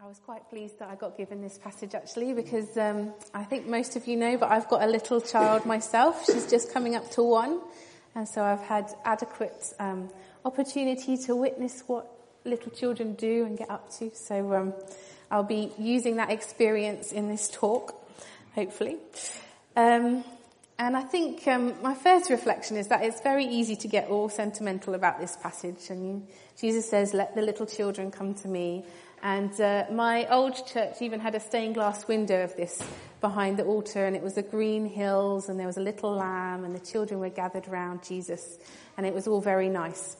I was quite pleased that I got given this passage actually because um, I think most of you know, but I've got a little child myself. She's just coming up to one, and so I've had adequate um, opportunity to witness what little children do and get up to. So um, I'll be using that experience in this talk, hopefully. Um, and I think um, my first reflection is that it's very easy to get all sentimental about this passage. And Jesus says, "Let the little children come to me." And uh, my old church even had a stained glass window of this behind the altar, and it was the green hills, and there was a little lamb, and the children were gathered around Jesus, and it was all very nice.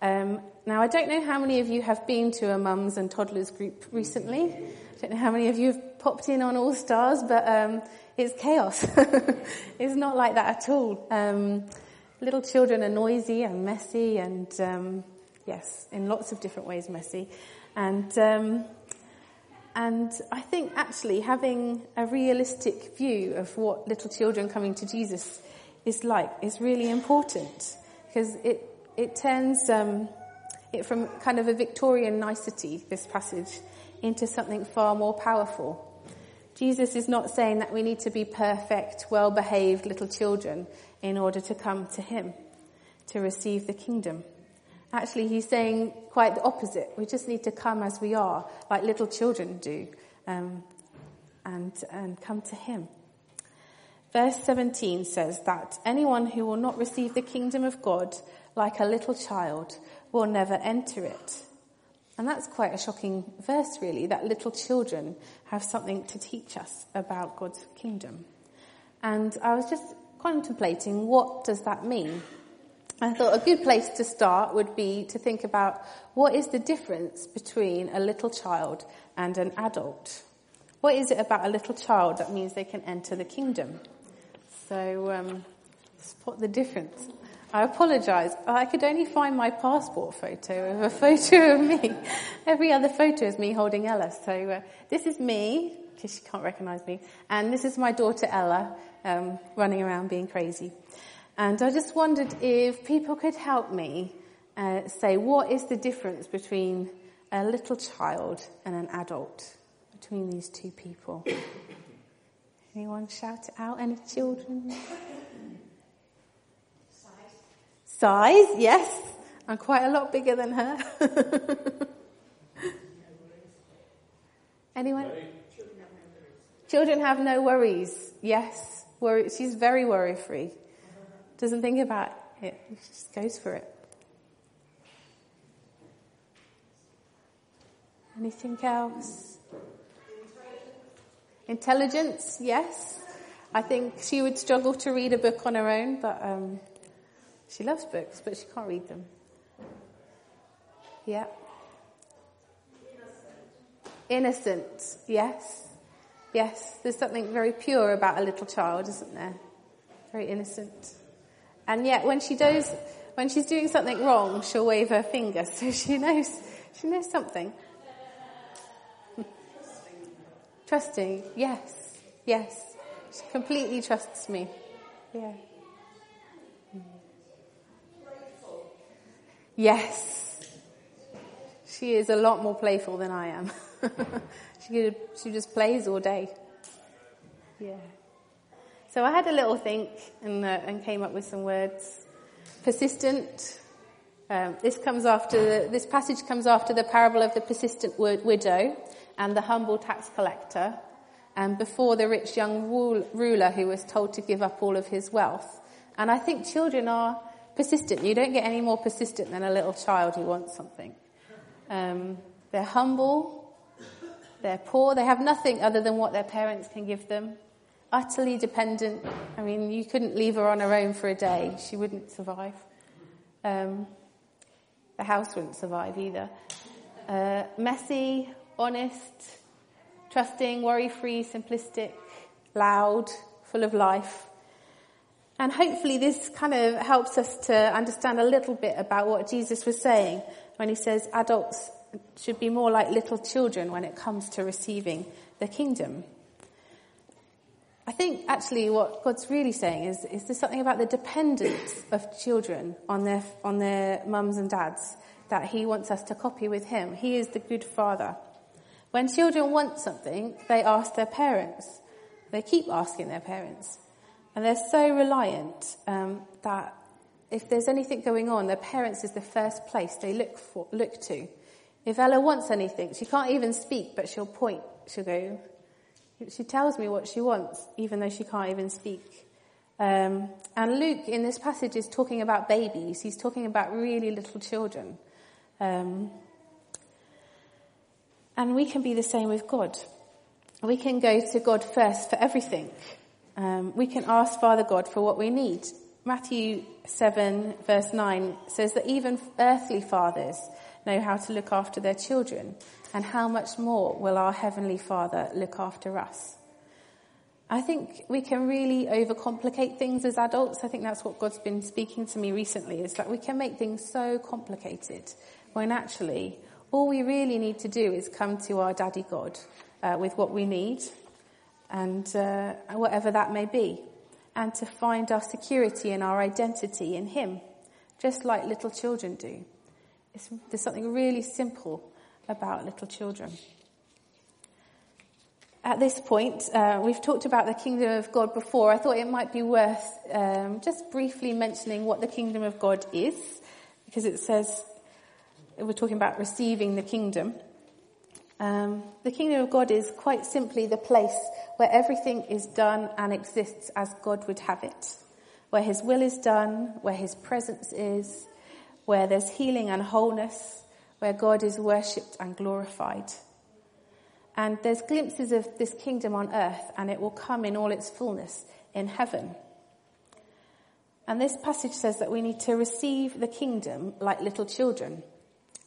Um, now, I don't know how many of you have been to a mums and toddlers group recently. I don't know how many of you have popped in on All Stars, but um, it's chaos. it's not like that at all. Um, little children are noisy and messy, and um, yes, in lots of different ways messy. And, um, and I think actually having a realistic view of what little children coming to Jesus is like is really important because it, it turns um, it from kind of a Victorian nicety, this passage, into something far more powerful. Jesus is not saying that we need to be perfect, well behaved little children in order to come to Him, to receive the kingdom. Actually, he's saying quite the opposite. We just need to come as we are, like little children do, um, and, and come to him. Verse 17 says that anyone who will not receive the kingdom of God like a little child will never enter it. And that's quite a shocking verse, really, that little children have something to teach us about God's kingdom. And I was just contemplating what does that mean? I thought a good place to start would be to think about what is the difference between a little child and an adult? What is it about a little child that means they can enter the kingdom? So, um, spot the difference. I apologise. I could only find my passport photo of a photo of me. Every other photo is me holding Ella. So uh, this is me, because she can't recognise me, and this is my daughter Ella, um, running around being crazy. And I just wondered if people could help me uh, say what is the difference between a little child and an adult, between these two people. Anyone shout it out? Any children? Size. Size, yes. I'm quite a lot bigger than her. Anyone? Children have no worries. Yes. Worry. She's very worry free. Doesn't think about it, just goes for it. Anything else? Intelligence, yes. I think she would struggle to read a book on her own, but um, she loves books, but she can't read them. Yeah. Innocent, yes. Yes, there's something very pure about a little child, isn't there? Very innocent. And yet when she does, when she's doing something wrong, she'll wave her finger. So she knows, she knows something. Trusting, yes, yes. She completely trusts me. Yeah. Yes. She is a lot more playful than I am. she, she just plays all day. Yeah. So I had a little think and, uh, and came up with some words. Persistent. Um, this comes after the, this passage comes after the parable of the persistent widow and the humble tax collector, and before the rich young ruler who was told to give up all of his wealth. And I think children are persistent. You don't get any more persistent than a little child who wants something. Um, they're humble. They're poor. They have nothing other than what their parents can give them utterly dependent. I mean, you couldn't leave her on her own for a day. She wouldn't survive. Um, the house wouldn't survive either. Uh, messy, honest, trusting, worry-free, simplistic, loud, full of life. And hopefully this kind of helps us to understand a little bit about what Jesus was saying when he says adults should be more like little children when it comes to receiving the kingdom. I think actually what God's really saying is, is there's something about the dependence of children on their, on their mums and dads that he wants us to copy with him. He is the good father. When children want something, they ask their parents. They keep asking their parents. And they're so reliant um, that if there's anything going on, their parents is the first place they look for, look to. If Ella wants anything, she can't even speak, but she'll point. She'll go. She tells me what she wants, even though she can't even speak. Um, and Luke, in this passage, is talking about babies. He's talking about really little children. Um, and we can be the same with God. We can go to God first for everything. Um, we can ask Father God for what we need. Matthew 7 verse 9 says that even earthly fathers know how to look after their children and how much more will our heavenly father look after us. I think we can really overcomplicate things as adults. I think that's what God's been speaking to me recently is that we can make things so complicated when actually all we really need to do is come to our daddy God uh, with what we need and uh, whatever that may be and to find our security and our identity in him just like little children do. It's, there's something really simple about little children. At this point, uh, we've talked about the kingdom of God before. I thought it might be worth um, just briefly mentioning what the kingdom of God is, because it says we're talking about receiving the kingdom. Um, the kingdom of God is quite simply the place where everything is done and exists as God would have it, where His will is done, where His presence is, where there's healing and wholeness, where God is worshipped and glorified. And there's glimpses of this kingdom on earth, and it will come in all its fullness in heaven. And this passage says that we need to receive the kingdom like little children.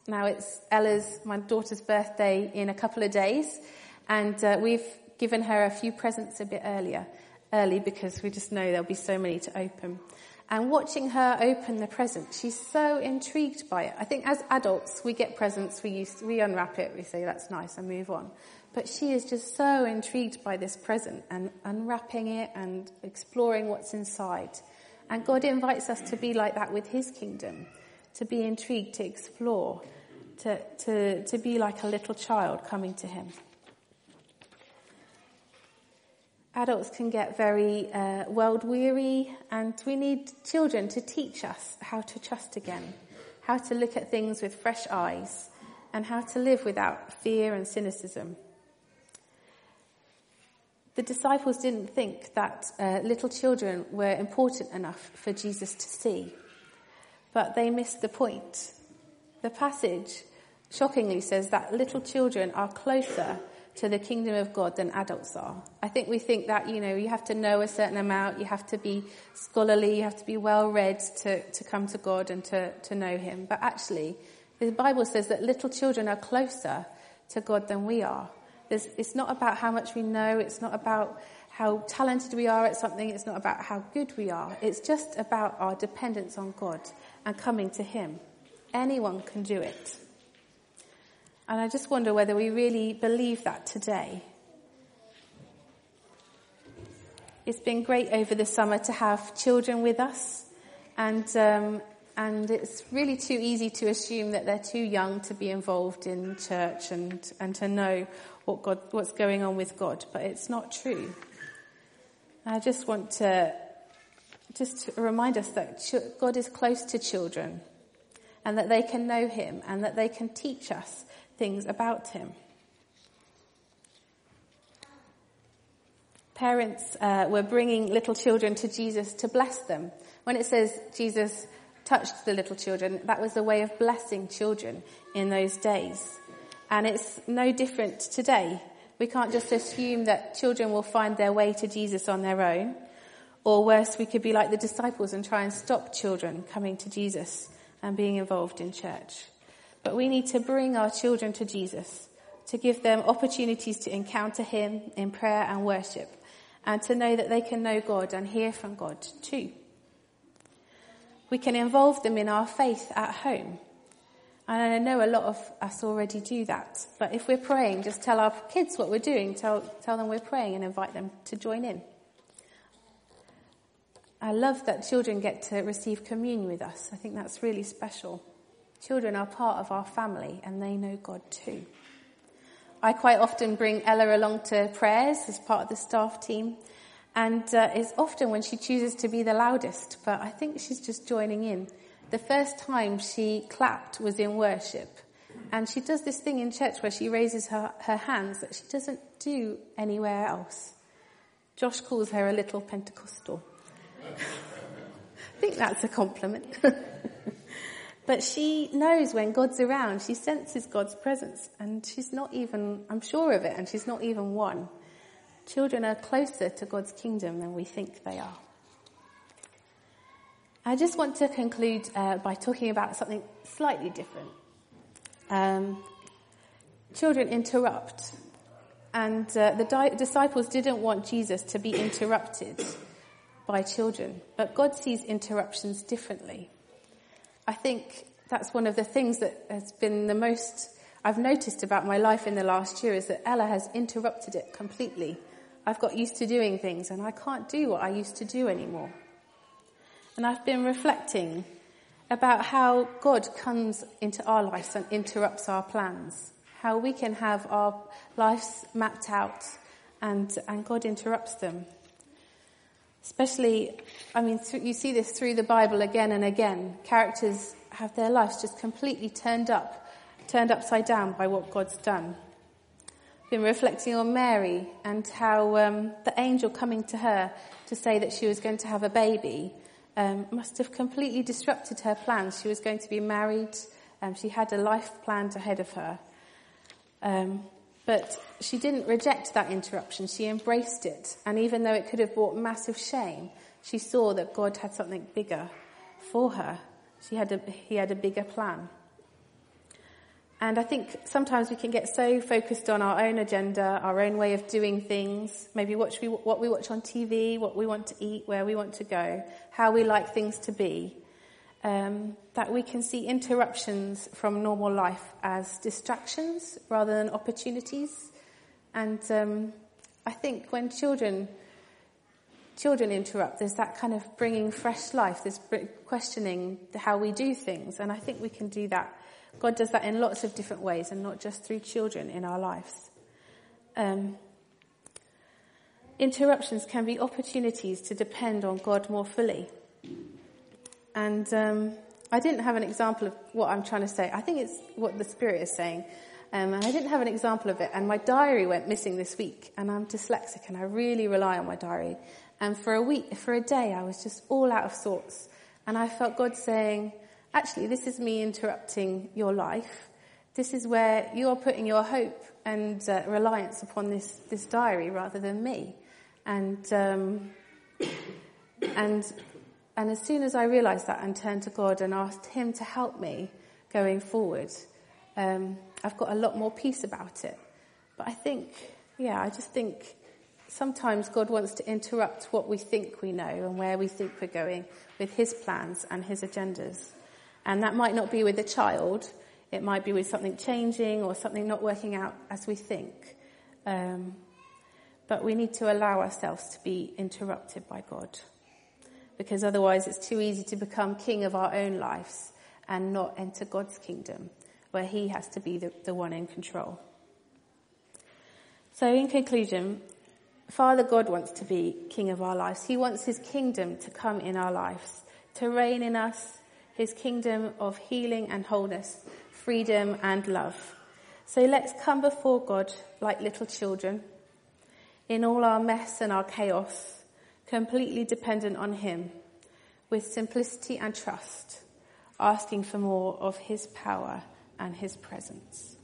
Now it's Ella's, my daughter's birthday in a couple of days, and uh, we've given her a few presents a bit earlier, early because we just know there'll be so many to open. And watching her open the present, she's so intrigued by it. I think as adults, we get presents, we, use, we unwrap it, we say that's nice and move on. But she is just so intrigued by this present and unwrapping it and exploring what's inside. And God invites us to be like that with His kingdom, to be intrigued, to explore, to, to, to be like a little child coming to Him. Adults can get very uh, world weary, and we need children to teach us how to trust again, how to look at things with fresh eyes, and how to live without fear and cynicism. The disciples didn't think that uh, little children were important enough for Jesus to see, but they missed the point. The passage shockingly says that little children are closer to the kingdom of God than adults are. I think we think that, you know, you have to know a certain amount, you have to be scholarly, you have to be well read to, to come to God and to, to know Him. But actually, the Bible says that little children are closer to God than we are. There's, it's not about how much we know. It's not about how talented we are at something. It's not about how good we are. It's just about our dependence on God and coming to Him. Anyone can do it. And I just wonder whether we really believe that today. It's been great over the summer to have children with us, and um, and it's really too easy to assume that they're too young to be involved in church and and to know what God, what's going on with God, but it's not true. I just want to just to remind us that God is close to children and that they can know him and that they can teach us things about him. Parents uh, were bringing little children to Jesus to bless them. When it says Jesus touched the little children, that was a way of blessing children in those days. And it's no different today. We can't just assume that children will find their way to Jesus on their own. Or worse, we could be like the disciples and try and stop children coming to Jesus and being involved in church. But we need to bring our children to Jesus, to give them opportunities to encounter Him in prayer and worship, and to know that they can know God and hear from God too. We can involve them in our faith at home and I know a lot of us already do that. But if we're praying, just tell our kids what we're doing. Tell, tell them we're praying and invite them to join in. I love that children get to receive communion with us. I think that's really special. Children are part of our family and they know God too. I quite often bring Ella along to prayers as part of the staff team. And uh, it's often when she chooses to be the loudest, but I think she's just joining in. The first time she clapped was in worship. And she does this thing in church where she raises her, her hands that she doesn't do anywhere else. Josh calls her a little Pentecostal. I think that's a compliment. but she knows when God's around, she senses God's presence, and she's not even, I'm sure of it, and she's not even one. Children are closer to God's kingdom than we think they are. I just want to conclude uh, by talking about something slightly different. Um, children interrupt, and uh, the di- disciples didn't want Jesus to be interrupted by children, but God sees interruptions differently. I think that's one of the things that has been the most I've noticed about my life in the last year is that Ella has interrupted it completely. I've got used to doing things and I can't do what I used to do anymore. And I've been reflecting about how God comes into our lives and interrupts our plans, how we can have our lives mapped out and, and God interrupts them. Especially, I mean, th- you see this through the Bible again and again. Characters have their lives just completely turned up, turned upside down by what God's done. Been reflecting on Mary and how um, the angel coming to her to say that she was going to have a baby um, must have completely disrupted her plans. She was going to be married. Um, she had a life planned ahead of her. Um, but she didn't reject that interruption. She embraced it. And even though it could have brought massive shame, she saw that God had something bigger for her. She had a, he had a bigger plan. And I think sometimes we can get so focused on our own agenda, our own way of doing things, maybe what we, what we watch on TV, what we want to eat, where we want to go, how we like things to be, um, that we can see interruptions from normal life as distractions rather than opportunities. And um, I think when children children interrupt, there's that kind of bringing fresh life, there's questioning how we do things, and I think we can do that. God does that in lots of different ways, and not just through children in our lives. Um, interruptions can be opportunities to depend on God more fully. And um, I didn't have an example of what I'm trying to say. I think it's what the Spirit is saying. Um, and I didn't have an example of it. And my diary went missing this week. And I'm dyslexic and I really rely on my diary. And for a week, for a day, I was just all out of sorts. And I felt God saying, actually, this is me interrupting your life. This is where you're putting your hope and uh, reliance upon this, this diary rather than me. And, um, and and as soon as I realized that and turned to God and asked Him to help me going forward, um, I've got a lot more peace about it. But I think, yeah, I just think sometimes God wants to interrupt what we think we know and where we think we're going with His plans and His agendas. And that might not be with a child. It might be with something changing or something not working out as we think. Um, but we need to allow ourselves to be interrupted by God because otherwise it's too easy to become king of our own lives and not enter God's kingdom, where He has to be the, the one in control. So, in conclusion, Father God wants to be king of our lives. He wants His kingdom to come in our lives, to reign in us, His kingdom of healing and wholeness, freedom and love. So let's come before God like little children in all our mess and our chaos completely dependent on Him, with simplicity and trust, asking for more of His power and His presence.